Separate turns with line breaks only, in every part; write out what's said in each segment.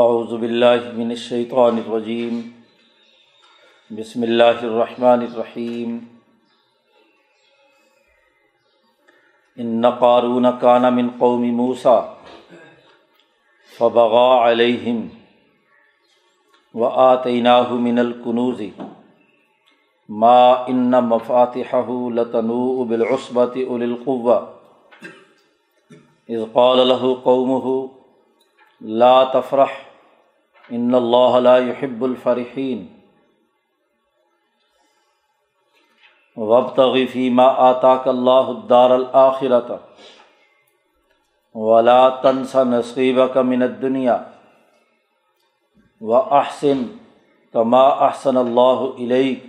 اعوذ باللہ من الشیطان الرجیم۔ بسم اللہ الرحمن الرحیم۔ ان قارون کان من قوم موسیٰ فبغا علیہم و آتیناہ من الکنوز ما ان مفاتحہ لتنوء بالعصبۃ اول القوہ اذ قال له قومه لا تفرح ان اللہ لا يحب الفرحین وبتغ فيما آتاك الله الدار الآخرة، ولا تنس نصيبك من الدنيا، وأحسن كما أحسن الله إليك.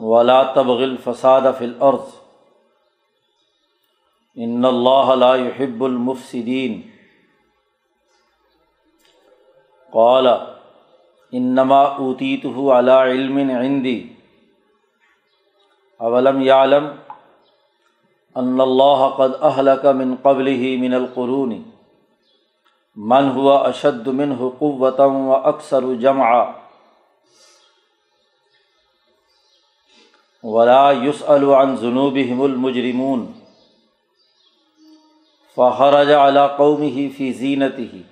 ولا تبغ الفساد في الأرض ان اللہ لا يحب المفسدين. قال انما اوتیته على علم عندي. اولم يعلم ان اللہ قد اهلك من قبله من القرون؟ من هو اشد منه قوة واكثر جمعا؟ ولا يسأل عن ذنوبهم المجرمون. فخرج على قومه في زينته.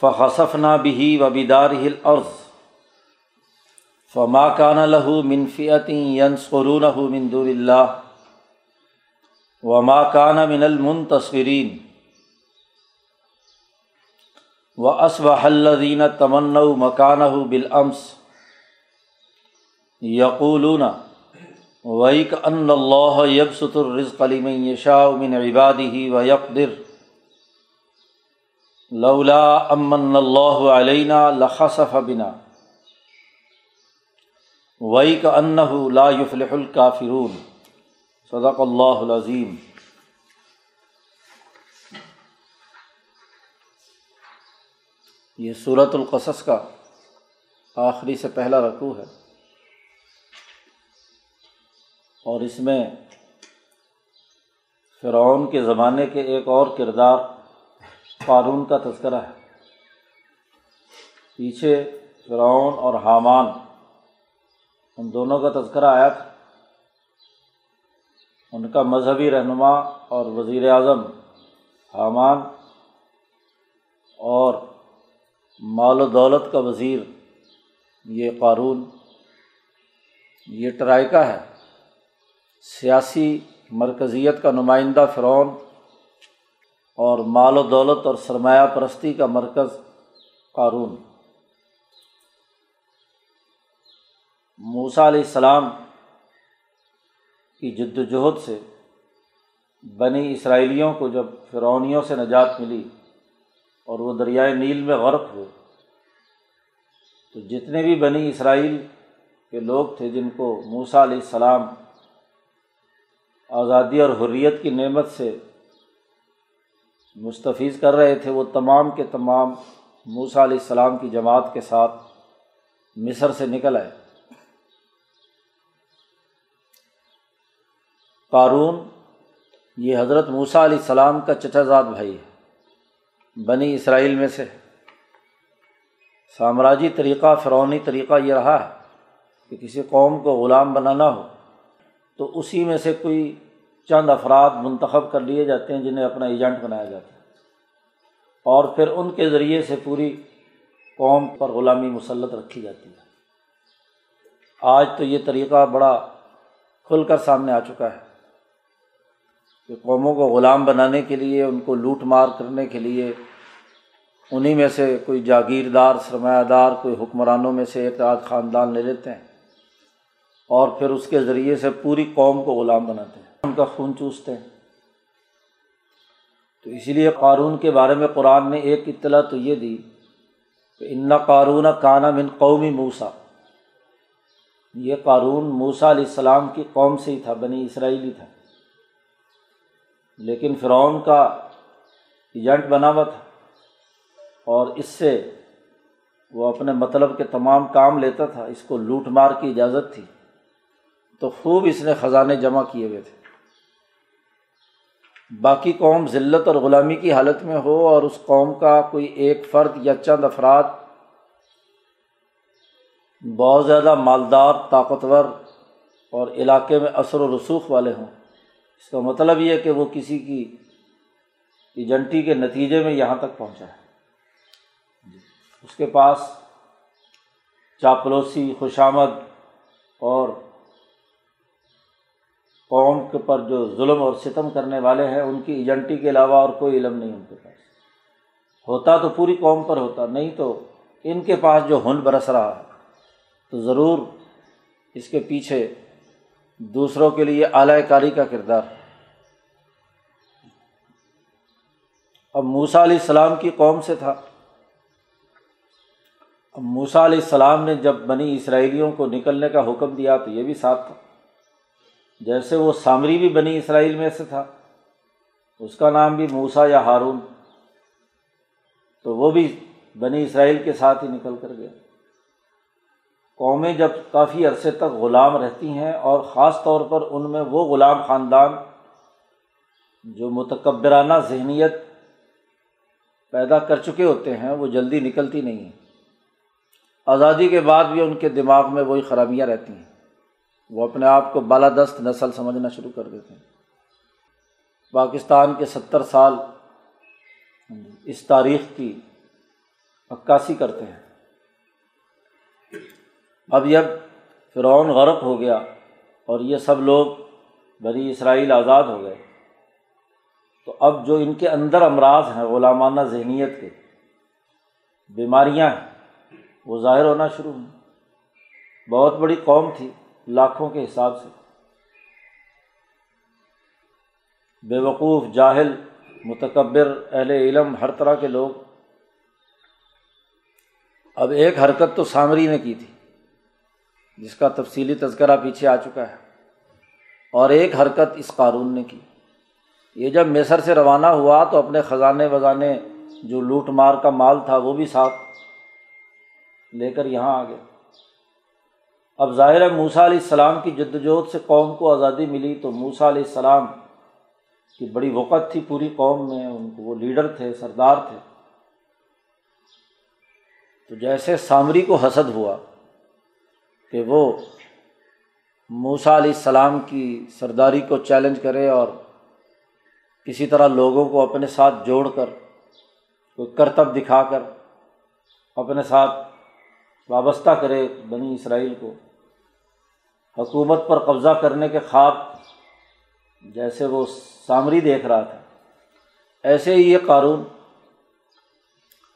فخسفنا به وبداره الأرض فما كان له من فئة ينصرونه من دون الله وما كان من المنتصرين وأصبح الذين تمنوا مكانه بالأمس يقولون ويك أن الله يبسط الرزق لمن يشاء من عباده ويقدر لولا امن اللہ علینا لخصف بنا. وئی کا انّہ قارون کا تذکرہ ہے۔ پیچھے فرعون اور حامان، ان دونوں کا تذکرہ آیا تھا۔ ان کا مذہبی رہنما اور وزیر اعظم حامان اور مال و دولت کا وزیر، یہ قارون، یہ ٹرائکا ہے۔ سیاسی مرکزیت کا نمائندہ فرعون اور مال و دولت اور سرمایہ پرستی کا مرکز قارون۔ موسا علیہ السلام کی جد وجہد سے بنی اسرائیلیوں کو جب فرونیوں سے نجات ملی اور وہ دریائے نیل میں غرق ہوئے، تو جتنے بھی بنی اسرائیل کے لوگ تھے جن کو موسا علیہ السلام آزادی اور حریت کی نعمت سے مستفیض کر رہے تھے وہ تمام کے تمام موسا علیہ السلام کی جماعت کے ساتھ مصر سے نکل آئے۔ قارون، یہ حضرت موسیٰ علیہ السلام کا چچا زاد بھائی ہے، بنی اسرائیل میں سے سامراجی طریقہ فرونی طریقہ یہ رہا ہے کہ کسی قوم کو غلام بنانا ہو تو اسی میں سے کوئی چند افراد منتخب کر لیے جاتے ہیں جنہیں اپنا ایجنٹ بنایا جاتا ہے۔ اور پھر ان کے ذریعے سے پوری قوم پر غلامی مسلط رکھی جاتی ہے۔ آج تو یہ طریقہ بڑا کھل کر سامنے آ چکا ہے کہ قوموں کو غلام بنانے کے لیے، ان کو لوٹ مار کرنے کے لیے انہیں میں سے کوئی جاگیردار، سرمایہ دار، کوئی حکمرانوں میں سے ایک آدھ خاندان لے لیتے ہیں اور پھر اس کے ذریعے سے پوری قوم کو غلام بناتے ہیں۔ ان کا خون چوستے ہیں۔ تو اسی لیے قارون کے بارے میں قرآن نے ایک اطلاع تو یہ دی کہ ان قارون کانا من قومی موسا یہ قارون موسا علیہ السلام کی قوم سے ہی تھا، بنی اسرائیلی تھا۔ لیکن فرعون کا ایجنٹ بنا ہوا تھا۔ اور اس سے وہ اپنے مطلب کے تمام کام لیتا تھا، اس کو لوٹ مار کی اجازت تھی۔ تو خوب اس نے خزانے جمع کیے ہوئے تھے۔ باقی قوم ذلت اور غلامی کی حالت میں ہو اور اس قوم کا کوئی ایک فرد یا چند افراد بہت زیادہ مالدار، طاقتور اور علاقے میں اثر و رسوخ والے ہوں۔ اس کا مطلب یہ کہ وہ کسی کی ایجنٹی کے نتیجے میں یہاں تک پہنچا ہے۔ اس کے پاس چاپلوسی، خوشامد اور قوم کے پر جو ظلم اور ستم کرنے والے ہیں، ان کی ایجنٹی کے علاوہ اور کوئی علم نہیں ان کے پاس۔ ہوتا تو پوری قوم پر ہوتا، نہیں تو ان کے پاس جو ہن برس رہا ہے، تو ضرور اس کے پیچھے دوسروں کے لیے اعلی کاری کا کردار۔ اب موسا علیہ السلام کی قوم سے تھا۔ اب موسا علیہ السلام نے جب بنی اسرائیلیوں کو نکلنے کا حکم دیا، تو یہ بھی ساتھ تھا۔ جیسے وہ سامری بھی بنی اسرائیل میں سے تھا، اس کا نام بھی موسا یا ہارون۔ تو وہ بھی بنی اسرائیل کے ساتھ ہی نکل کر گیا قومیں جب کافی عرصے تک غلام رہتی ہیں اور خاص طور پر ان میں وہ غلام خاندان جو متکبرانہ ذہنیت پیدا کر چکے ہوتے ہیں، وہ جلدی نکلتی نہیں ہیں۔ آزادی کے بعد بھی ان کے دماغ میں وہی خرابیاں رہتی ہیں۔ وہ اپنے آپ کو بالادست نسل سمجھنا شروع کر دیتے ہیں۔ پاکستان کے ستر سال اس تاریخ کی عکاسی کرتے ہیں۔ اب جب فرعون غرق ہو گیا اور یہ سب لوگ بنی اسرائیل آزاد ہو گئے، تو اب جو ان کے اندر امراض ہیں، غلامانہ ذہنیت کے، بیماریاں ہیں، وہ ظاہر ہونا شروع ہوئی۔ بہت بڑی قوم تھی۔ لاکھوں کے حساب سے۔ بے وقوف، جاہل، متکبر، اہل علم، ہر طرح کے لوگ۔ اب ایک حرکت تو سامری نے کی تھی، جس کا تفصیلی تذکرہ پیچھے آ چکا ہے۔ اور ایک حرکت اس قارون نے کی۔ یہ جب مصر سے روانہ ہوا تو اپنے خزانے وزانے جو لوٹ مار کا مال تھا وہ بھی ساتھ لے کر یہاں آ گیا اب ظاہر موسا علیہ السلام کی جد وجہد سے قوم کو آزادی ملی تو موسا علیہ السلام کی بڑی وقت تھی پوری قوم میں، ان کو وہ لیڈر تھے، سردار تھے۔ تو جیسے سامری کو حسد ہوا کہ وہ موسا علیہ السلام کی سرداری کو چیلنج کرے اور کسی طرح لوگوں کو اپنے ساتھ جوڑ کر، کوئی کرتب دکھا کر، اپنے ساتھ وابستہ کرے بنی اسرائیل کو۔ حکومت پر قبضہ کرنے کے خواب جیسے وہ سامری دیکھ رہا تھا۔ ایسے ہی یہ قارون،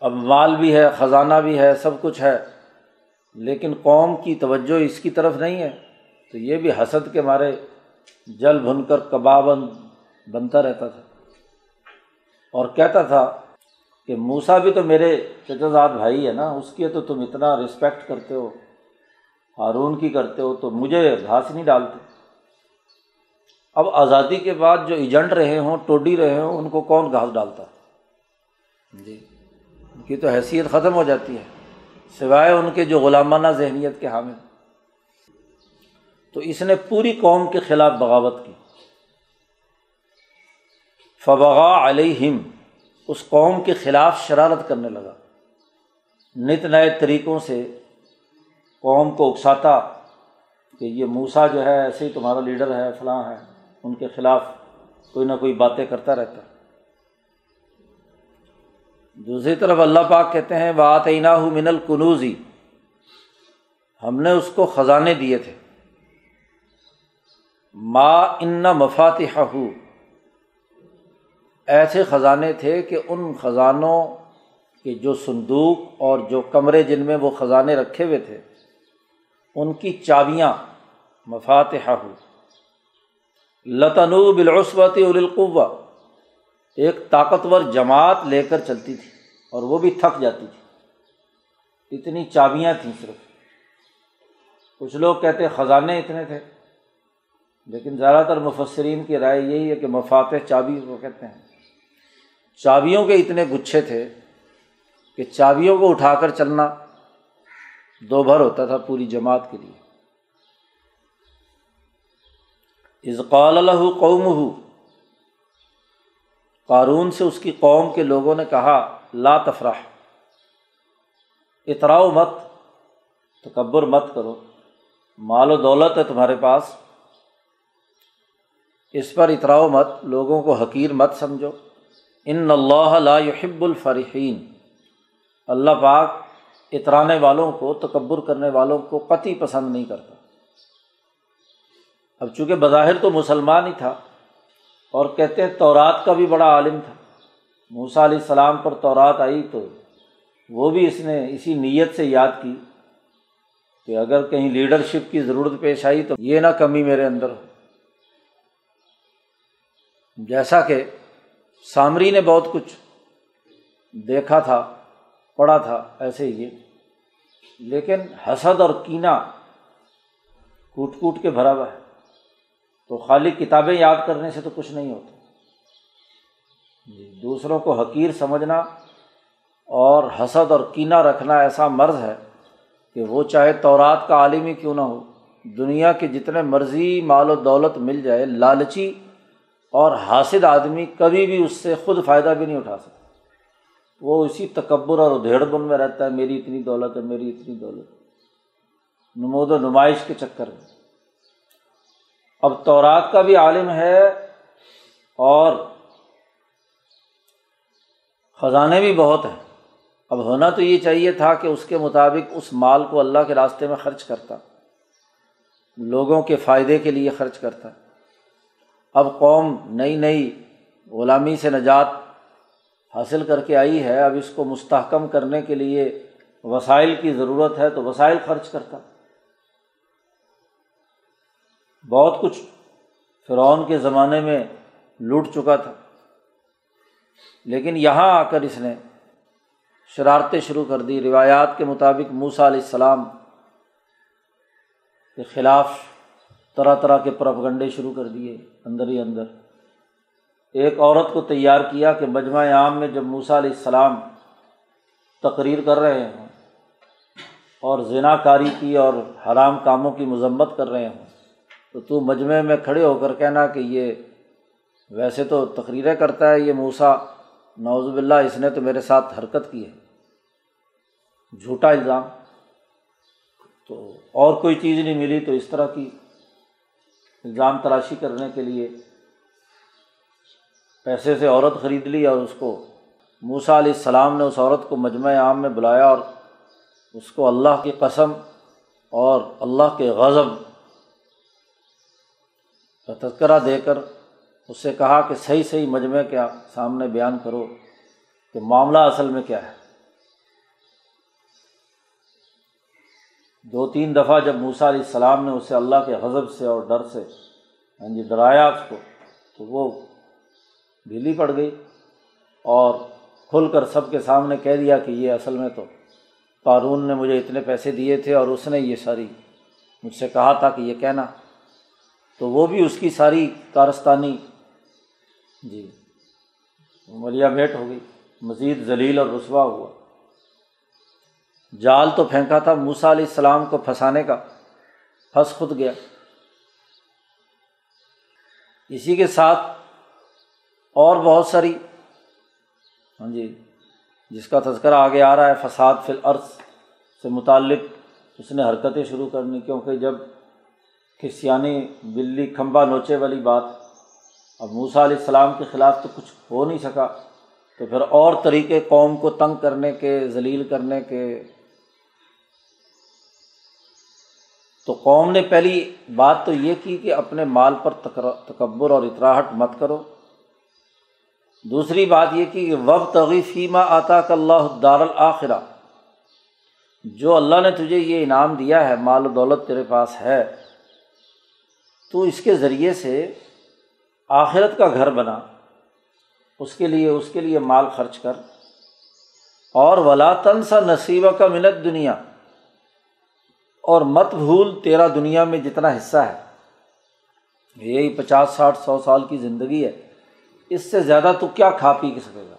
اب مال بھی ہے، خزانہ بھی ہے، سب کچھ ہے، لیکن قوم کی توجہ اس کی طرف نہیں ہے۔ تو یہ بھی حسد کے مارے جل بھن کر کبابند بنتا رہتا تھا۔ اور کہتا تھا کہ موسا بھی تو میرے چچا بھائی ہے نا، اس کی تو تم اتنا رسپیکٹ کرتے ہو۔ ہارون کی کرتے ہو تو مجھے گھاس نہیں ڈالتے۔ اب آزادی کے بعد جو ایجنٹ رہے ہوں، ٹوڈی رہے ہوں، ان کو کون گھاس ڈالتا؟ جی ان کی تو حیثیت ختم ہو جاتی ہے، سوائے ان کے جو غلامانہ ذہنیت کے حامل۔ تو اس نے پوری قوم کے خلاف بغاوت کی۔ فبغا علیہم، اس قوم کے خلاف شرارت کرنے لگا۔ نت نئے طریقوں سے قوم کو اکساتا کہ یہ موسا جو ہے، ایسے ہی تمہارا لیڈر ہے، فلاں ہے، ان کے خلاف کوئی نہ کوئی باتیں کرتا رہتا۔ دوسری طرف اللہ پاک کہتے ہیں بات اینا ہو من القنوزی ہم نے اس کو خزانے دیے تھے۔ ما ان مفاتح ہو ایسے خزانے تھے کہ ان خزانوں کے جو صندوق اور جو کمرے جن میں وہ خزانے رکھے ہوئے تھے ان کی چابیاں مفاتح ہو لتنو بالعصبت القوا ایک طاقتور جماعت لے کر چلتی تھی اور وہ بھی تھک جاتی تھی۔ اتنی چابیاں تھیں صرف۔ کچھ لوگ کہتے خزانے اتنے تھے، لیکن زیادہ تر مفسرین کی رائے یہی ہے کہ مفات چابی کو کہتے ہیں۔ چابیوں کے اتنے گچھے تھے کہ چابیوں کو اٹھا کر چلنا دو بھر ہوتا تھا پوری جماعت کے لیے۔ ازقال الح قوم ہو قارون سے اس کی قوم کے لوگوں نے کہا، لا تفرح اتراؤ مت، تکبر مت کرو، مال و دولت ہے تمہارے پاس، اس پر اتراؤ مت، لوگوں کو حقیر مت سمجھو۔ ان اللہ لا يحب الفرحین، اللہ پاک اترانے والوں کو، تکبر کرنے والوں کو قطعی پسند نہیں کرتا۔ اب چونکہ بظاہر تو مسلمان ہی تھا اور کہتے ہیں تورات کا بھی بڑا عالم تھا۔ موسا علیہ السلام پر تورات آئی تو وہ بھی اس نے اسی نیت سے یاد کی کہ اگر کہیں لیڈرشپ کی ضرورت پیش آئی تو یہ نہ کمی میرے اندر ہو۔ جیسا کہ سامری نے بہت کچھ دیکھا تھا، پڑھا تھا، ایسے ہی لیکن حسد اور کینہ کوٹ کوٹ کے بھرا ہوا ہے۔ تو خالی کتابیں یاد کرنے سے تو کچھ نہیں ہوتا۔ دوسروں کو حقیر سمجھنا اور حسد اور کینہ رکھنا ایسا مرض ہے کہ وہ چاہے تورات کا عالم ہی کیوں نہ ہو، دنیا کے جتنے مرضی مال و دولت مل جائے، لالچی اور حاصل آدمی کبھی بھی اس سے خود فائدہ بھی نہیں اٹھا سکتا۔ وہ اسی تکبر اور ادھیڑ بن میں رہتا ہے، میری اتنی دولت ہے، میری اتنی دولت نمود و نمائش کے چکر میں۔ اب تورات کا بھی عالم ہے اور خزانے بھی بہت ہیں۔ اب ہونا تو یہ چاہیے تھا کہ اس کے مطابق اس مال کو اللہ کے راستے میں خرچ کرتا۔ لوگوں کے فائدے کے لیے خرچ کرتا۔ اب قوم نئی نئی غلامی سے نجات حاصل کر کے آئی ہے، اب اس کو مستحکم کرنے کے لیے وسائل کی ضرورت ہے تو وسائل خرچ کرتا۔ بہت کچھ فرعون کے زمانے میں لوٹ چکا تھا۔ لیکن یہاں آ کر اس نے شرارتیں شروع کر دی۔ روایات کے مطابق موسا علیہ السلام کے خلاف طرح طرح کے پرفگنڈے شروع کر دیے اندر ہی اندر۔ ایک عورت کو تیار کیا کہ مجمع عام میں جب موسا علیہ السلام تقریر کر رہے ہوں اور زنا کاری کی اور حرام کاموں کی مذمت کر رہے ہوں، تو تو مجمع میں کھڑے ہو کر کہنا کہ یہ ویسے تو تقریریں کرتا ہے یہ موسا نوز باللہ، اس نے تو میرے ساتھ حرکت کی ہے۔ جھوٹا الزام۔ تو اور کوئی چیز نہیں ملی تو اس طرح کی الزام تراشی کرنے کے لیے پیسے سے عورت خرید لی اور اس کو موسا علیہ السلام نے اس عورت کو مجمع عام میں بلایا اور اس کو اللہ کی قسم اور اللہ کے غضب کا تذکرہ دے کر اس سے کہا کہ صحیح صحیح مجمع کے سامنے بیان کرو کہ معاملہ اصل میں کیا ہے۔ دو تین دفعہ جب موسا علیہ السلام نے اسے اللہ کے غضب سے اور ڈر سے ہاں جی ڈرایا اس کو، تو وہ ڈھیلی پڑ گئی اور کھل کر سب کے سامنے کہہ دیا کہ یہ اصل میں تو قارون نے مجھے اتنے پیسے دیے تھے اور اس نے یہ ساری مجھ سے کہا تھا کہ یہ کہنا۔ تو وہ بھی اس کی ساری کارستانی۔ جی۔ ملیا بھیٹ ہو گئی۔ مزید ذلیل اور رسوا ہوا۔ جال تو پھینکا تھا موسا علیہ السلام کو پھنسانے کا۔ پھنس خود گیا۔ اسی کے ساتھ اور بہت ساری ہاں جی جس کا تذکرہ آگے آ رہا ہے، فساد فی الارض سے متعلق، اس نے حرکتیں شروع کرنی، کیونکہ جب کھسیانی بلی کھمبا نوچے والی بات اب موسا علیہ السلام کے خلاف تو کچھ ہو نہیں سکا، تو پھر اور طریقے قوم کو تنگ کرنے کے، ذلیل کرنے کے۔ تو قوم نے پہلی بات تو یہ کی کہ اپنے مال پر تکبر اور اطراہٹ مت کرو۔ دوسری بات یہ کہ وب تغیفیمہ آتا اللہ دار الآخرہ جو اللہ نے تجھے یہ انعام دیا ہے، مال و دولت تیرے پاس ہے، تو اس کے ذریعے سے آخرت کا گھر بنا۔ اس کے لیے، اس کے لیے مال خرچ کر۔ اور ولا سا نصیبہ کا منت دنیا اور مت بھول تیرا دنیا میں جتنا حصہ ہے۔ یہی پچاس، ساٹھ، سو سال کی زندگی ہے۔ اس سے زیادہ تو کیا کھا پی سکے گا؟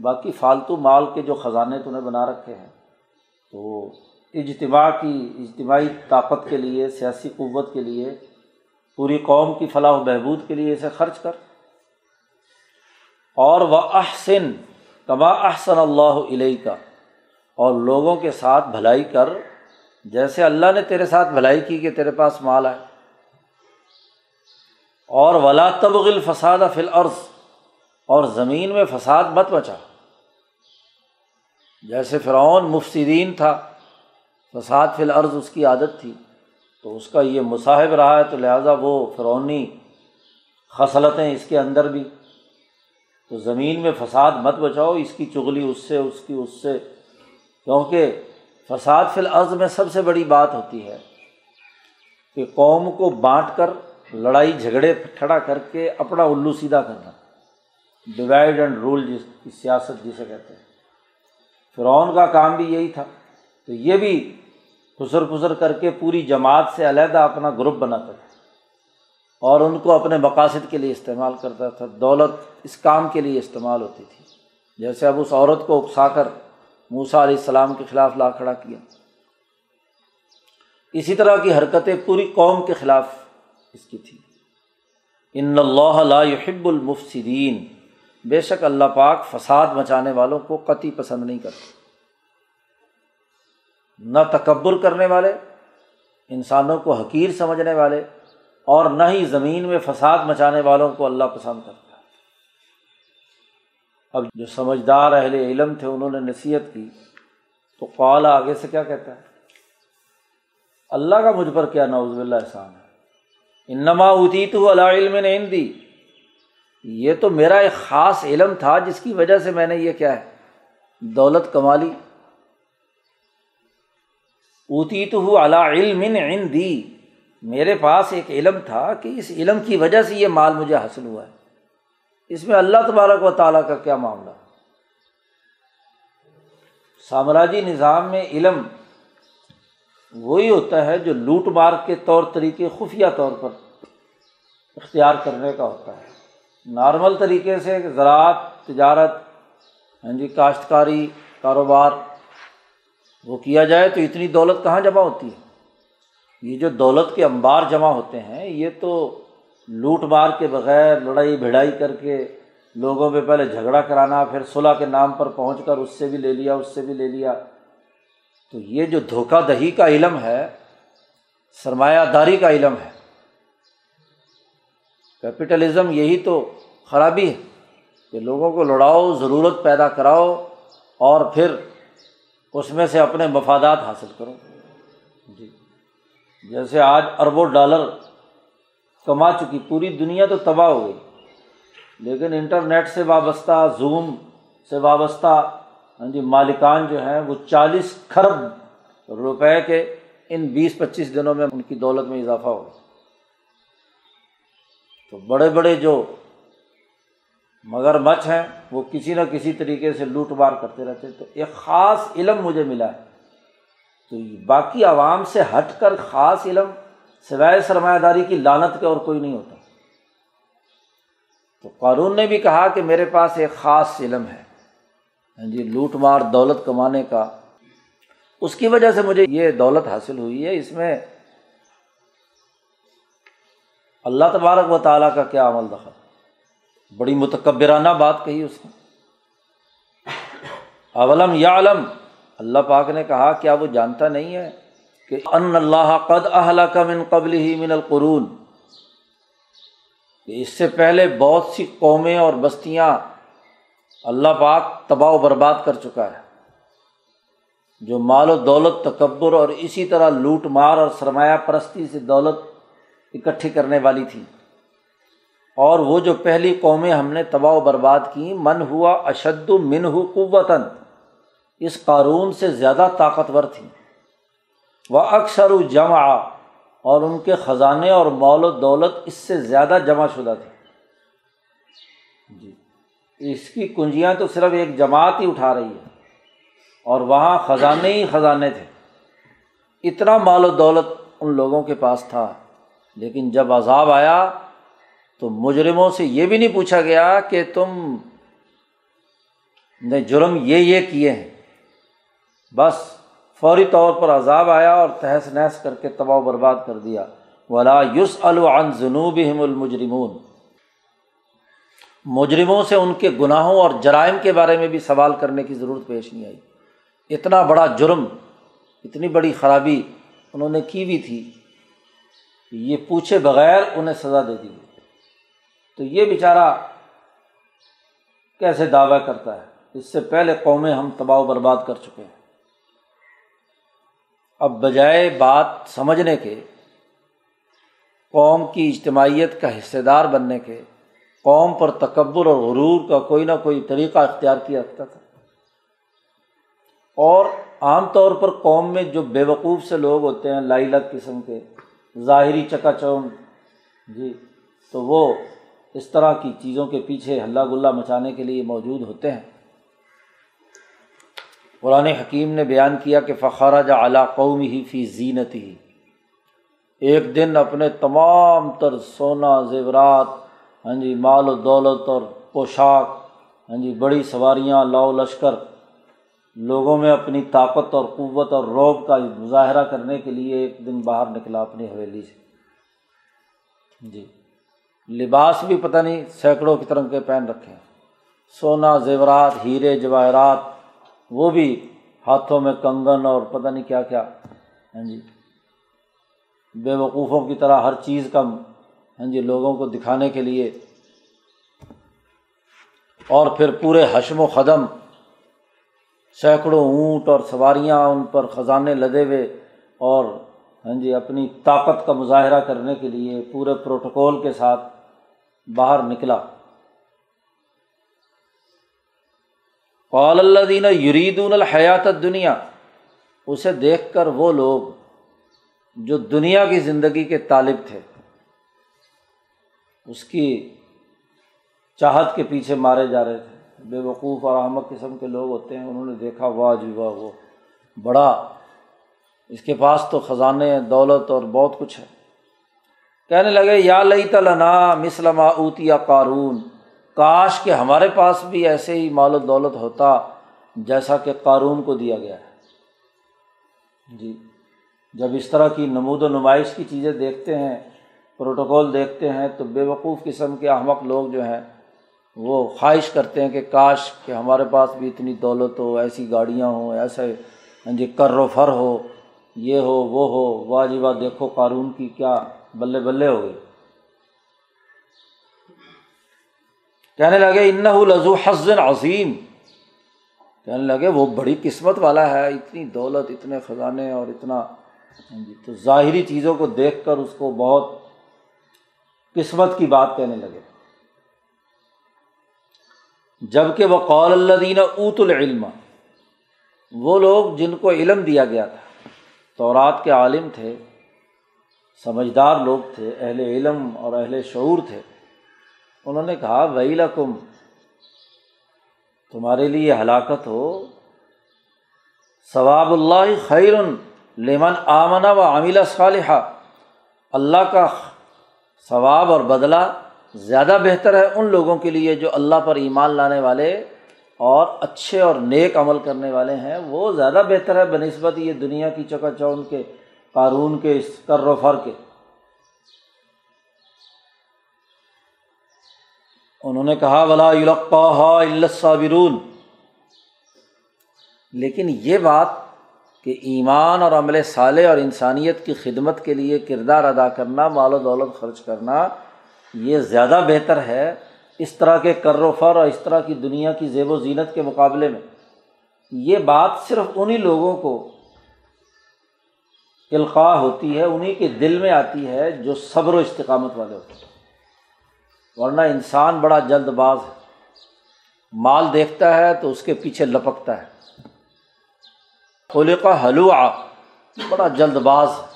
باقی فالتو مال کے جو خزانے تو نے بنا رکھے ہیں، تو اجتماع کی، اجتماعی طاقت کے لیے، سیاسی قوت کے لیے، پوری قوم کی فلاح و بہبود کے لیے اسے خرچ کر۔ اور وہ احسن، کما احسن اللہ علیہ کا اور لوگوں کے ساتھ بھلائی کر۔ جیسے اللہ نے تیرے ساتھ بھلائی کی کہ تیرے پاس مال ہے اور ولا تبغل فساد فل عرض اور زمین میں فساد مت بچا جیسے فرعون مفسرین تھا، فساد فی الارض اس کی عادت تھی، تو اس کا یہ مصاحب رہا ہے، تو لہٰذا وہ فرونی خصلتیں اس کے اندر بھی۔ تو زمین میں فساد مت بچاؤ اس کی چغلی اس سے، اس کی اس سے۔ کیونکہ فساد فی الارض میں سب سے بڑی بات ہوتی ہے کہ قوم کو بانٹ کر، لڑائی جھگڑے ٹھڑا کر کے اپنا الو سیدھا کرنا۔ ڈیوائڈ اینڈ رول جس کی سیاست جسے کہتے ہیں۔ فرعون کا کام بھی یہی تھا۔ تو یہ بھی خسر خسر کر کے پوری جماعت سے علیحدہ اپنا گروپ بناتا تھا۔ اور ان کو اپنے مقاصد کے لیے استعمال کرتا تھا۔ دولت اس کام کے لیے استعمال ہوتی تھی۔ جیسے اب اس عورت کو اکسا کر موسا علیہ السلام کے خلاف لا کھڑا کیا۔ اسی طرح کی حرکتیں پوری قوم کے خلاف اس کی تھی۔ ان اللہ لا يحب المفسدین۔ بے شک اللہ پاک فساد مچانے والوں کو قطعی پسند نہیں کرتے۔ نہ تکبر کرنے والے، انسانوں کو حقیر سمجھنے والے، اور نہ ہی زمین میں فساد مچانے والوں کو اللہ پسند کرتا۔ ہے اب جو سمجھدار اہل علم تھے، انہوں نے نصیحت کی، تو قال آگے سے کیا کہتا ہے؟ اللہ کا مجھ پر کیا نوز اللہ احسان ہے؟ انما اتی تو اللہ علم نے دی یہ تو میرا ایک خاص علم تھا جس کی وجہ سے میں نے یہ کیا ہے، دولت کما لی۔ اوتی تو ہو اللہ علم ان دی میرے پاس ایک علم تھا کہ اس علم کی وجہ سے یہ مال مجھے حاصل ہوا ہے۔ اس میں اللہ تبارک و تعالیٰ کا کیا معاملہ؟ سامراجی نظام میں علم وہی ہوتا ہے جو لوٹ مار کے طور طریقے، خفیہ طور پر اختیار کرنے کا ہوتا ہے۔ نارمل طریقے سے زراعت، تجارت ہاں جی کاشتکاری، کاروبار وہ کیا جائے تو اتنی دولت کہاں جمع ہوتی ہے؟ یہ جو دولت کے انبار جمع ہوتے ہیں، یہ تو لوٹ مار کے بغیر، لڑائی بھڑائی کر کے لوگوں پہ پہلے جھگڑا کرانا، پھر صلاح کے نام پر پہنچ کر اس سے بھی لے لیا، اس سے بھی لے لیا۔ تو یہ جو دھوکہ دہی کا علم ہے، سرمایہ داری کا علم ہے کیپٹلزم یہی تو خرابی ہے کہ لوگوں کو لڑاؤ، ضرورت پیدا کراؤ اور پھر اس میں سے اپنے مفادات حاصل کرو۔ جی۔ جیسے آج اربوں ڈالر کما چکی، پوری دنیا تو تباہ ہو گئی، لیکن انٹرنیٹ سے وابستہ، زوم سے وابستہ ہاں جی مالکان جو ہیں وہ چالیس کھرب روپے کے ان بیس پچیس دنوں میں ان کی دولت میں اضافہ ہو تو بڑے بڑے جو مگر مچھ ہیں، وہ کسی نہ کسی طریقے سے لوٹ مار کرتے رہتے تو ایک خاص علم مجھے ملا ہے۔ تو باقی عوام سے ہٹ کر خاص علم، سوائے سرمایہ داری کی لانت کے اور کوئی نہیں ہوتا۔ تو قانون نے بھی کہا کہ میرے پاس ایک خاص علم ہے۔ ہاں جی لوٹ مار دولت کمانے کا۔ اس کی وجہ سے مجھے یہ دولت حاصل ہوئی ہے۔ اس میں اللہ تبارک و تعالیٰ کا کیا عمل دخل؟ بڑی متکبرانہ بات کہی اس نے۔ اولم یا علم اللہ پاک نے کہا کیا وہ جانتا نہیں ہے کہ ان اللہ قد اہل کا من قبل ہی من القرون۔ کہ اس سے پہلے بہت سی قومیں اور بستیاں اللہ پاک تباہ و برباد کر چکا ہے۔ جو مال و دولت، تکبر اور اسی طرح لوٹ مار اور سرمایہ پرستی سے دولت اکٹھی کرنے والی تھی۔ اور وہ جو پہلی قومیں ہم نے تباہ و برباد کی من ہوا اشد من ہو قوتاً، اس قارون سے زیادہ طاقتور تھی وہ اکثر جمع، اور ان کے خزانے اور مول و دولت اس سے زیادہ جمع شدہ تھی جی اس کی کنجیاں تو صرف ایک جماعت ہی اٹھا رہی ہے اور وہاں خزانے ہی خزانے تھے۔ اتنا مال و دولت ان لوگوں کے پاس تھا۔ لیکن جب عذاب آیا تو مجرموں سے یہ بھی نہیں پوچھا گیا کہ تم نے جرم یہ یہ کیے ہیں۔ بس فوری طور پر عذاب آیا اور تہس نہس کر کے تباہ و برباد کر دیا۔ ولا یوس العن جنوب المجرمون۔ مجرموں سے ان کے گناہوں اور جرائم کے بارے میں بھی سوال کرنے کی ضرورت پیش نہیں آئی۔ اتنا بڑا جرم، اتنی بڑی خرابی انہوں نے کی بھی تھی۔ یہ پوچھے بغیر انہیں سزا دے دی تو یہ بیچارہ کیسے دعویٰ کرتا ہے؟ اس سے پہلے قومیں ہم تباہ و برباد کر چکے ہیں۔ اب بجائے بات سمجھنے کے، قوم کی اجتماعیت کا حصے دار بننے کے، قوم پر تکبر اور غرور کا کوئی نہ کوئی طریقہ اختیار کیا رکھتا تھا۔ اور عام طور پر قوم میں جو بے وقوف سے لوگ ہوتے ہیں لائی لگ قسم کے ظاہری چکا چون جی تو وہ اس طرح کی چیزوں کے پیچھے ہلا گلا مچانے کے لیے موجود ہوتے ہیں۔ قرآن حکیم نے بیان کیا کہ فخارہ جا اعلیٰ قوم ہی فی زینت ہی ایک دن اپنے تمام تر سونا زیورات ہاں جی مال و دولت اور پوشاک ہاں جی بڑی سواریاں، لاؤ لشکر لوگوں میں اپنی طاقت اور قوت اور روب کا مظاہرہ کرنے کے لیے ایک دن باہر نکلا اپنی حویلی سے۔ جی۔ لباس بھی پتہ نہیں سینکڑوں کی طرح کے پہن رکھے ہیں۔ سونا، زیورات، ہیرے، جواہرات، وہ بھی ہاتھوں میں کنگن اور پتہ نہیں کیا کیا۔ ہاں جی۔ بے وقوفوں کی طرح ہر چیز کا ہاں جی لوگوں کو دکھانے کے لیے۔ اور پھر پورے حشم و قدم سینکڑوں اونٹ اور سواریاں ان پر خزانے لدے ہوئے اور ہاں جی اپنی طاقت کا مظاہرہ کرنے کے لیے پورے پروٹوکول کے ساتھ باہر نکلا۔ قال اللہ دینہ یریدون الحیات دنیا اسے دیکھ کر وہ لوگ جو دنیا کی زندگی کے طالب تھے، اس کی چاہت کے پیچھے مارے جا رہے تھے۔ بے وقوف اور احمد قسم کے لوگ ہوتے ہیں، انہوں نے دیکھا واہ جی واہ وہ بڑا۔ اس کے پاس تو خزانے، دولت اور بہت کچھ ہے۔ کہنے لگے، یا لئی تلنا مسلم اوتی یا قارون۔ کاش کہ ہمارے پاس بھی ایسے ہی مال و دولت ہوتا جیسا کہ قارون کو دیا گیا ہے۔ جی جب اس طرح کی نمود و نمائش کی چیزیں دیکھتے ہیں، پروٹوکول دیکھتے ہیں، تو بے وقوف قسم کے احمق لوگ جو ہیں وہ خواہش کرتے ہیں کہ کاش کہ ہمارے پاس بھی اتنی دولت ہو، ایسی گاڑیاں ہوں، ایسے ہاں جی کر و فر ہو، یہ ہو، وہ ہو، واہ جی واہ، دیکھو قارون کی کیا بلے بلے ہو گئی۔ کہنے لگے ان لذو حسن عظیم۔ کہنے لگے، وہ بڑی قسمت والا ہے، اتنی دولت، اتنے خزانے اور اتنا ہاں جی تو ظاہری چیزوں کو دیکھ کر اس کو بہت قسمت کی بات کہنے لگے۔ جبکہ وہ قول اللہ دینا اوت العلم، وہ لوگ جن کو علم دیا گیا تھا تو رات کے عالم تھے، سمجھدار لوگ تھے، اہل علم اور اہل شعور تھے، انہوں نے کہا وہی لکم تمہارے لیے ہلاکت ہو، ثواب اللہ خیر لیمن آمنا و عاملہ صالحہ اللہ کا ثواب اور بدلہ زیادہ بہتر ہے ان لوگوں کے لیے جو اللہ پر ایمان لانے والے اور اچھے اور نیک عمل کرنے والے ہیں، وہ زیادہ بہتر ہے بہ نسبت یہ دنیا کی چکا چون کے، قارون کے، اس کر و فر کے۔ انہوں نے کہا، ولا صابرون لیکن یہ بات کہ ایمان اور عمل صالح اور انسانیت کی خدمت کے لیے کردار ادا کرنا، مال و دولت خرچ کرنا یہ زیادہ بہتر ہے اس طرح کے کر و فر اور اس طرح کی دنیا کی زیب و زینت کے مقابلے میں۔ یہ بات صرف انہیں لوگوں کو القاع ہوتی ہے انہیں کے دل میں آتی ہے جو صبر و استقامت والے ہوتے ہیں۔ ورنہ انسان بڑا جلد باز ہے۔ مال دیکھتا ہے تو اس کے پیچھے لپکتا ہے۔ خلقہ حلوہ بڑا جلد باز ہے۔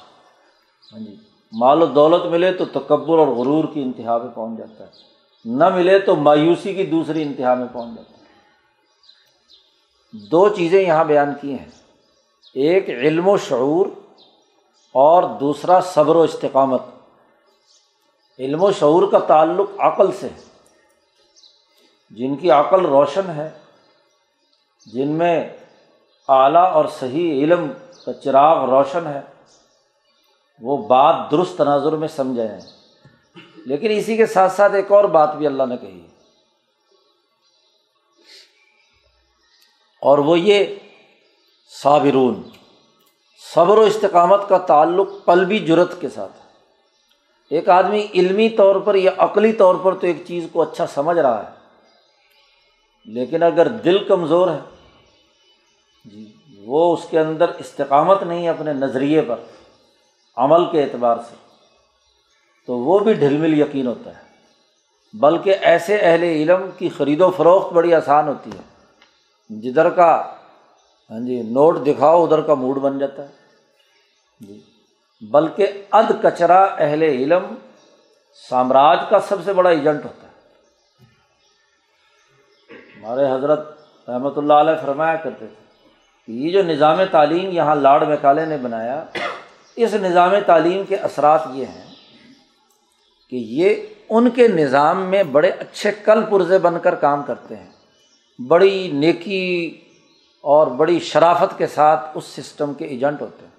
ہاں جی۔ مال و دولت ملے تو تکبر اور غرور کی انتہا پہ پہنچ جاتا ہے۔ نہ ملے تو مایوسی کی دوسری انتہا میں پہنچ جاتا ہے۔ دو چیزیں یہاں بیان کی ہیں۔ ایک علم و شعور اور دوسرا صبر و استقامت۔ علم و شعور کا تعلق عقل سے جن کی عقل روشن ہے، جن میں اعلیٰ اور صحیح علم کا چراغ روشن ہے۔ وہ بات درست تناظر میں سمجھے ہیں۔ لیکن اسی کے ساتھ ساتھ ایک اور بات بھی اللہ نے کہی۔ ہے اور وہ یہ صابرون، صبر و استقامت کا تعلق قلبی جرت کے ساتھ ہے۔ ایک آدمی علمی طور پر یا عقلی طور پر تو ایک چیز کو اچھا سمجھ رہا ہے، لیکن اگر دل کمزور ہے جی وہ اس کے اندر استقامت نہیں ہے اپنے نظریے پر۔ عمل کے اعتبار سے، تو وہ بھی ڈھل مل یقین ہوتا ہے۔ بلکہ ایسے اہل علم کی خرید و فروخت بڑی آسان ہوتی ہے۔ جدھر کا ہاں جی نوٹ دکھاؤ، ادھر کا موڈ بن جاتا ہے۔ جی۔ بلکہ اد کچرا اہل علم سامراج کا سب سے بڑا ایجنٹ ہوتا ہے۔ ہمارے حضرت رحمۃ اللہ علیہ فرمایا کرتے تھے کہ یہ جو نظام تعلیم یہاں لاڈ میکالے نے بنایا اس نظام تعلیم کے اثرات یہ ہیں کہ یہ ان کے نظام میں بڑے اچھے کل پرزے بن کر کام کرتے ہیں۔ بڑی نیکی اور بڑی شرافت کے ساتھ اس سسٹم کے ایجنٹ ہوتے ہیں۔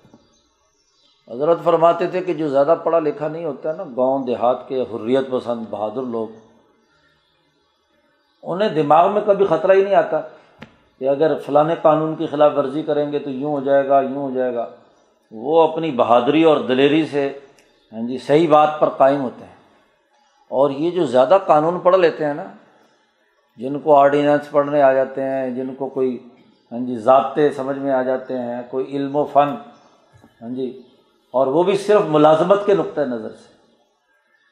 حضرت فرماتے تھے کہ جو زیادہ پڑھا لکھا نہیں ہوتا ہے نا، گاؤں دیہات کے حریت پسند بہادر لوگ، انہیں دماغ میں کبھی خطرہ ہی نہیں آتا کہ اگر فلاں قانون کی خلاف ورزی کریں گے تو یوں ہو جائے گا، یوں ہو جائے گا۔ وہ اپنی بہادری اور دلیری سے ہاں جی صحیح بات پر قائم ہوتے ہیں۔ اور یہ جو زیادہ قانون پڑھ لیتے ہیں نا، جن کو آرڈیننس پڑھنے آ جاتے ہیں، جن کو کوئی ہاں جی ضابطے سمجھ میں آ جاتے ہیں، کوئی علم و فن ہاں جی اور وہ بھی صرف ملازمت کے نقطۂ نظر سے۔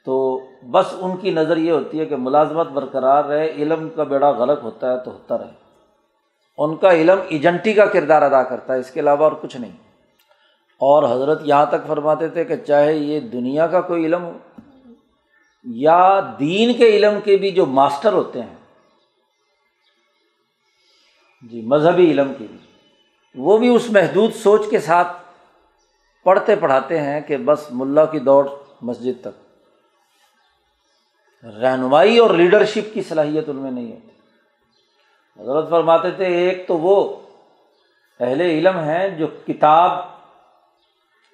تو بس ان کی نظر یہ ہوتی ہے کہ ملازمت برقرار رہے، علم کا بیڑا غلط ہوتا ہے تو ہوتا رہے۔ ان کا علم ایجنٹی کا کردار ادا کرتا ہے، اس کے علاوہ اور کچھ نہیں۔ اور حضرت یہاں تک فرماتے تھے کہ چاہے یہ دنیا کا کوئی علم ہو یا دین کے علم کے بھی جو ماسٹر ہوتے ہیں جی مذہبی علم کے بھی، وہ بھی اس محدود سوچ کے ساتھ پڑھتے پڑھاتے ہیں کہ بس ملا کی دوڑ مسجد تک۔ رہنمائی اور لیڈرشپ کی صلاحیت ان میں نہیں ہوتی۔ حضرت فرماتے تھے، ایک تو وہ اہل علم ہیں جو کتاب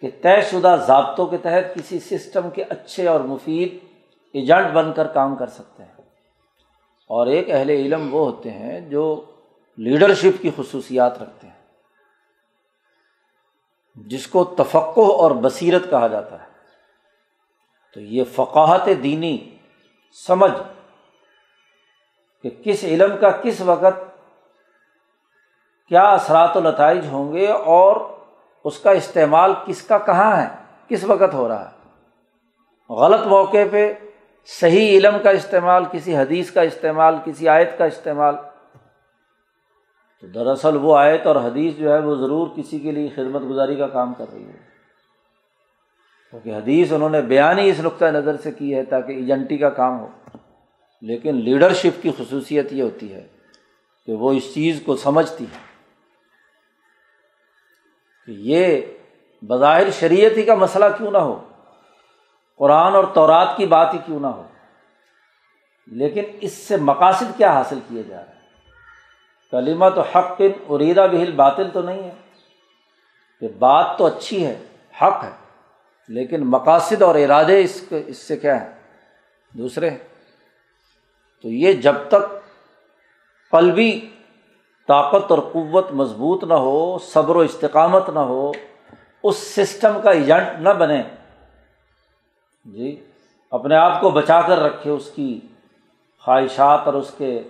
کے طے شدہ ضابطوں کے تحت کسی سسٹم کے اچھے اور مفید ایجنٹ بن کر کام کر سکتے ہیں۔ اور ایک اہل علم وہ ہوتے ہیں جو لیڈرشپ کی خصوصیات رکھتے ہیں، جس کو تفقع اور بصیرت کہا جاتا ہے۔ تو یہ فقاہت دینی سمجھ کہ کس علم کا کس وقت کیا اثرات و نتائج ہوں گے اور اس کا استعمال کس کا کہاں ہے؟ کس وقت ہو رہا ہے؟ غلط موقع پہ صحیح علم کا استعمال، کسی حدیث کا استعمال، کسی آیت کا استعمال۔ تو دراصل وہ آیت اور حدیث جو ہے وہ ضرور کسی کے لیے خدمت گزاری کا کام کر رہی ہے۔ کیونکہ حدیث انہوں نے بیان ہی اس نقطۂ نظر سے کی ہے تاکہ ایجنٹی کا کام ہو۔ لیکن لیڈرشپ کی خصوصیت یہ ہوتی ہے کہ وہ اس چیز کو سمجھتی ہے کہ یہ بظاہر شریعت ہی کا مسئلہ کیوں نہ ہو؟ قرآن اور تورات کی بات ہی کیوں نہ ہو؟ لیکن اس سے مقاصد کیا حاصل کیے جا رہے ہیں؟ کلیمہ تو حق کن اریدا بہل باطل تو نہیں ہے۔ کہ بات تو اچھی ہے، حق ہے، لیکن مقاصد اور ارادے اس کے، اس سے کیا ہے دوسرے ہیں۔ تو یہ جب تک قلبی طاقت اور قوت مضبوط نہ ہو، صبر و استقامت نہ ہو، اس سسٹم کا ایجنٹ نہ بنے۔ جی اپنے آپ کو بچا کر رکھے اس کی خواہشات اور اس کے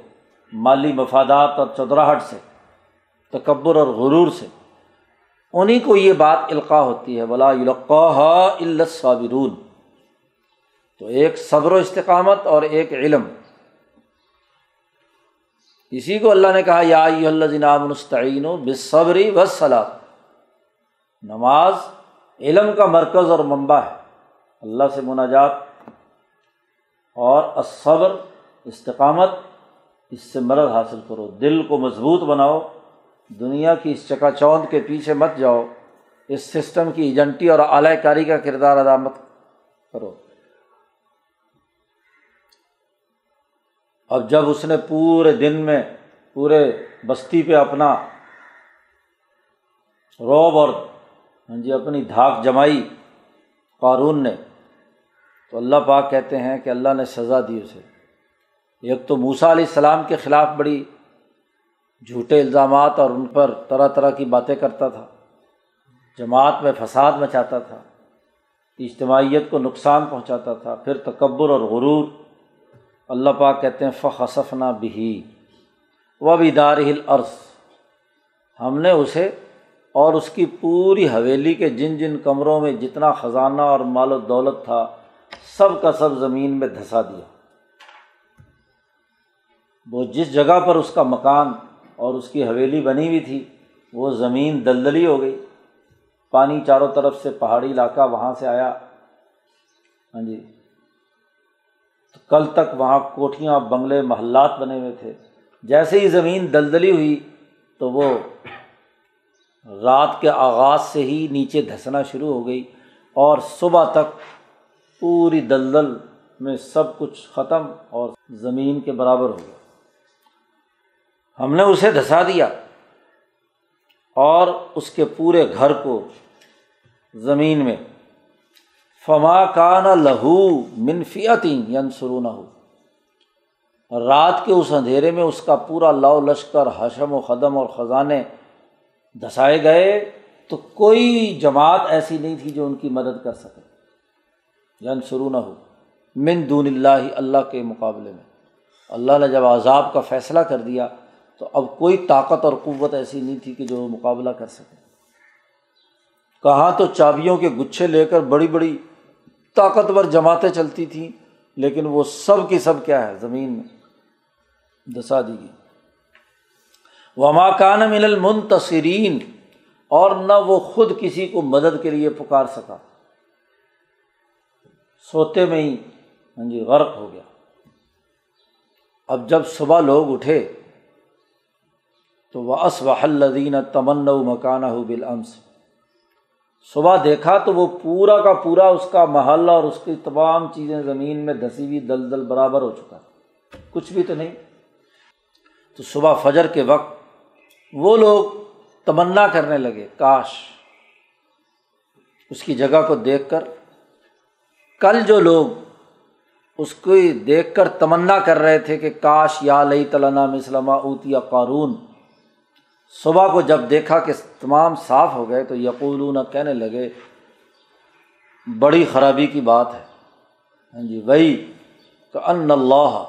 مالی مفادات اور چودراہٹ سے، تکبر اور غرور سے۔ انہیں کو یہ بات القاع ہوتی ہے بلا الصابرون۔ تو ایک صبر و استقامت اور ایک علم۔ اسی کو اللہ نے کہا، یا اللہ جناب مستعین و بصبری و صلاح نماز علم کا مرکز اور منبع ہے۔ اللہ سے مناجات اور صبر استقامت، اس سے مرد حاصل کرو۔ دل کو مضبوط بناؤ۔ دنیا کی اس چکا چوند کے پیچھے مت جاؤ۔ اس سسٹم کی ایجنٹی اور اعلی کاری کا کردار ادا مت کرو۔ اب جب اس نے پورے دن میں پورے بستی پہ اپنا روب اور ہاں جی اپنی دھاک جمائی قارون نے، تو اللہ پاک کہتے ہیں کہ اللہ نے سزا دی اسے۔ ایک تو موسا علیہ السلام کے خلاف بڑی جھوٹے الزامات اور ان پر طرح طرح کی باتیں کرتا تھا۔ جماعت میں فساد مچاتا تھا، اجتماعیت کو نقصان پہنچاتا تھا، پھر تکبر اور غرور۔ اللہ پاک کہتے ہیں فخصف نہ بھی و بھی دار ہم نے اسے اور اس کی پوری حویلی کے جن جن کمروں میں جتنا خزانہ اور مال و دولت تھا، سب کا سب زمین میں دھسا دیا۔ وہ جس جگہ پر اس کا مکان اور اس کی حویلی بنی ہوئی تھی، وہ زمین دلدلی ہو گئی۔ پانی چاروں طرف سے پہاڑی علاقہ وہاں سے آیا۔ ہاں جی۔ تو کل تک وہاں کوٹھیاں، بنگلے، محلات بنے ہوئے تھے۔ جیسے ہی زمین دلدلی ہوئی تو وہ رات کے آغاز سے ہی نیچے دھسنا شروع ہو گئی اور صبح تک پوری دلدل میں سب کچھ ختم اور زمین کے برابر ہو گیا۔ ہم نے اسے دھسا دیا اور اس کے پورے گھر کو زمین میں فما کا نہ لہو منفیتی ینسرو نہ ہو رات کے اس اندھیرے میں اس کا پورا لو لشکر، حشم و قدم اور خزانے دھسائے گئے، تو کوئی جماعت ایسی نہیں تھی جو ان کی مدد کر سکے۔ جن شروع نہ ہو من دون اللہ اللہ کے مقابلے میں۔ اللہ نے جب عذاب کا فیصلہ کر دیا، تو اب کوئی طاقت اور قوت ایسی نہیں تھی کہ جو مقابلہ کر سکے۔ کہاں تو چابیوں کے گچھے لے کر بڑی بڑی طاقتور جماعتیں چلتی تھیں، لیکن وہ سب کی سب کیا ہے؟ زمین میں۔ دسا دی گئی۔ وما کان من المنتصرین اور نہ وہ خود کسی کو مدد کے لیے پکار سکا۔ سوتے میں ہی ہاں جی غرق ہو گیا۔ اب جب صبح لوگ اٹھے، تو وہ الدین تمن مکانہ ہو بالامس صبح دیکھا تو وہ پورا کا پورا اس کا محلہ اور اس کی تمام چیزیں زمین میں دسی ہوئی دل دل برابر ہو چکا کچھ بھی تو نہیں۔ تو صبح فجر کے وقت وہ لوگ تمنا کرنے لگے، کاش۔ اس کی جگہ کو دیکھ کر، کل جو لوگ اس کو دیکھ کر تمنا کر رہے تھے کہ کاش یا لئی تلانا مسلمہ اوتیا قارون صبح کو جب دیکھا کہ تمام صاف ہو گئے تو یقولون کہنے لگے، بڑی خرابی کی بات ہے۔ ہاں جی وہی کہ ان اللہ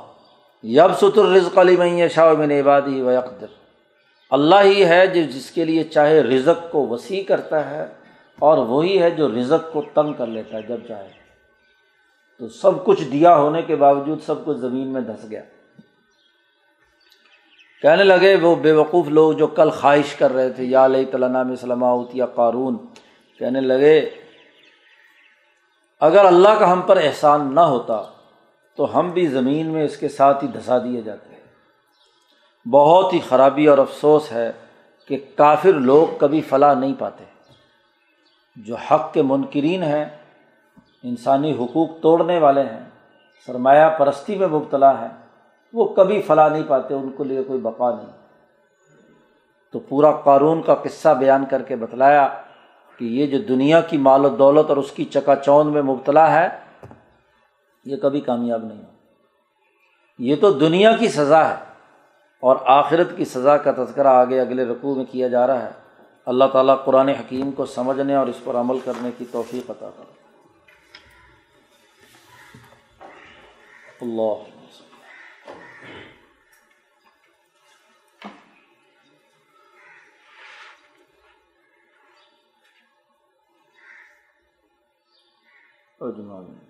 یب ستر رزق علی میں شاہ میں عبادی و اقدر اللہ ہی ہے جو جس کے لیے چاہے رزق کو وسیع کرتا ہے اور وہی ہے جو رزق کو تنگ کر لیتا ہے جب چاہے۔ تو سب کچھ دیا ہونے کے باوجود سب کچھ زمین میں دھس گیا۔ کہنے لگے وہ بے وقوف لوگ جو کل خواہش کر رہے تھے، یا علیہ تعالیٰ سلامت یا قارون۔ کہنے لگے، اگر اللہ کا ہم پر احسان نہ ہوتا، تو ہم بھی زمین میں اس کے ساتھ ہی دھسا دیے جاتے ہیں۔ بہت ہی خرابی اور افسوس ہے کہ کافر لوگ کبھی فلاح نہیں پاتے۔ جو حق کے منکرین ہیں، انسانی حقوق توڑنے والے ہیں، سرمایہ پرستی میں مبتلا ہیں۔ وہ کبھی فلاح نہیں پاتے، ان کو لیے کوئی بقا نہیں۔ تو پورا قارون کا قصہ بیان کر کے بتلایا کہ یہ جو دنیا کی مال و دولت اور اس کی چکا چوند میں مبتلا ہے، یہ کبھی کامیاب نہیں ہو۔ یہ تو دنیا کی سزا ہے اور آخرت کی سزا کا تذکرہ آگے اگلے رقوع میں کیا جا رہا ہے۔ اللہ تعالیٰ قرآن حکیم کو سمجھنے اور اس پر عمل کرنے کی توفیق عطا کر اللہ اجمعین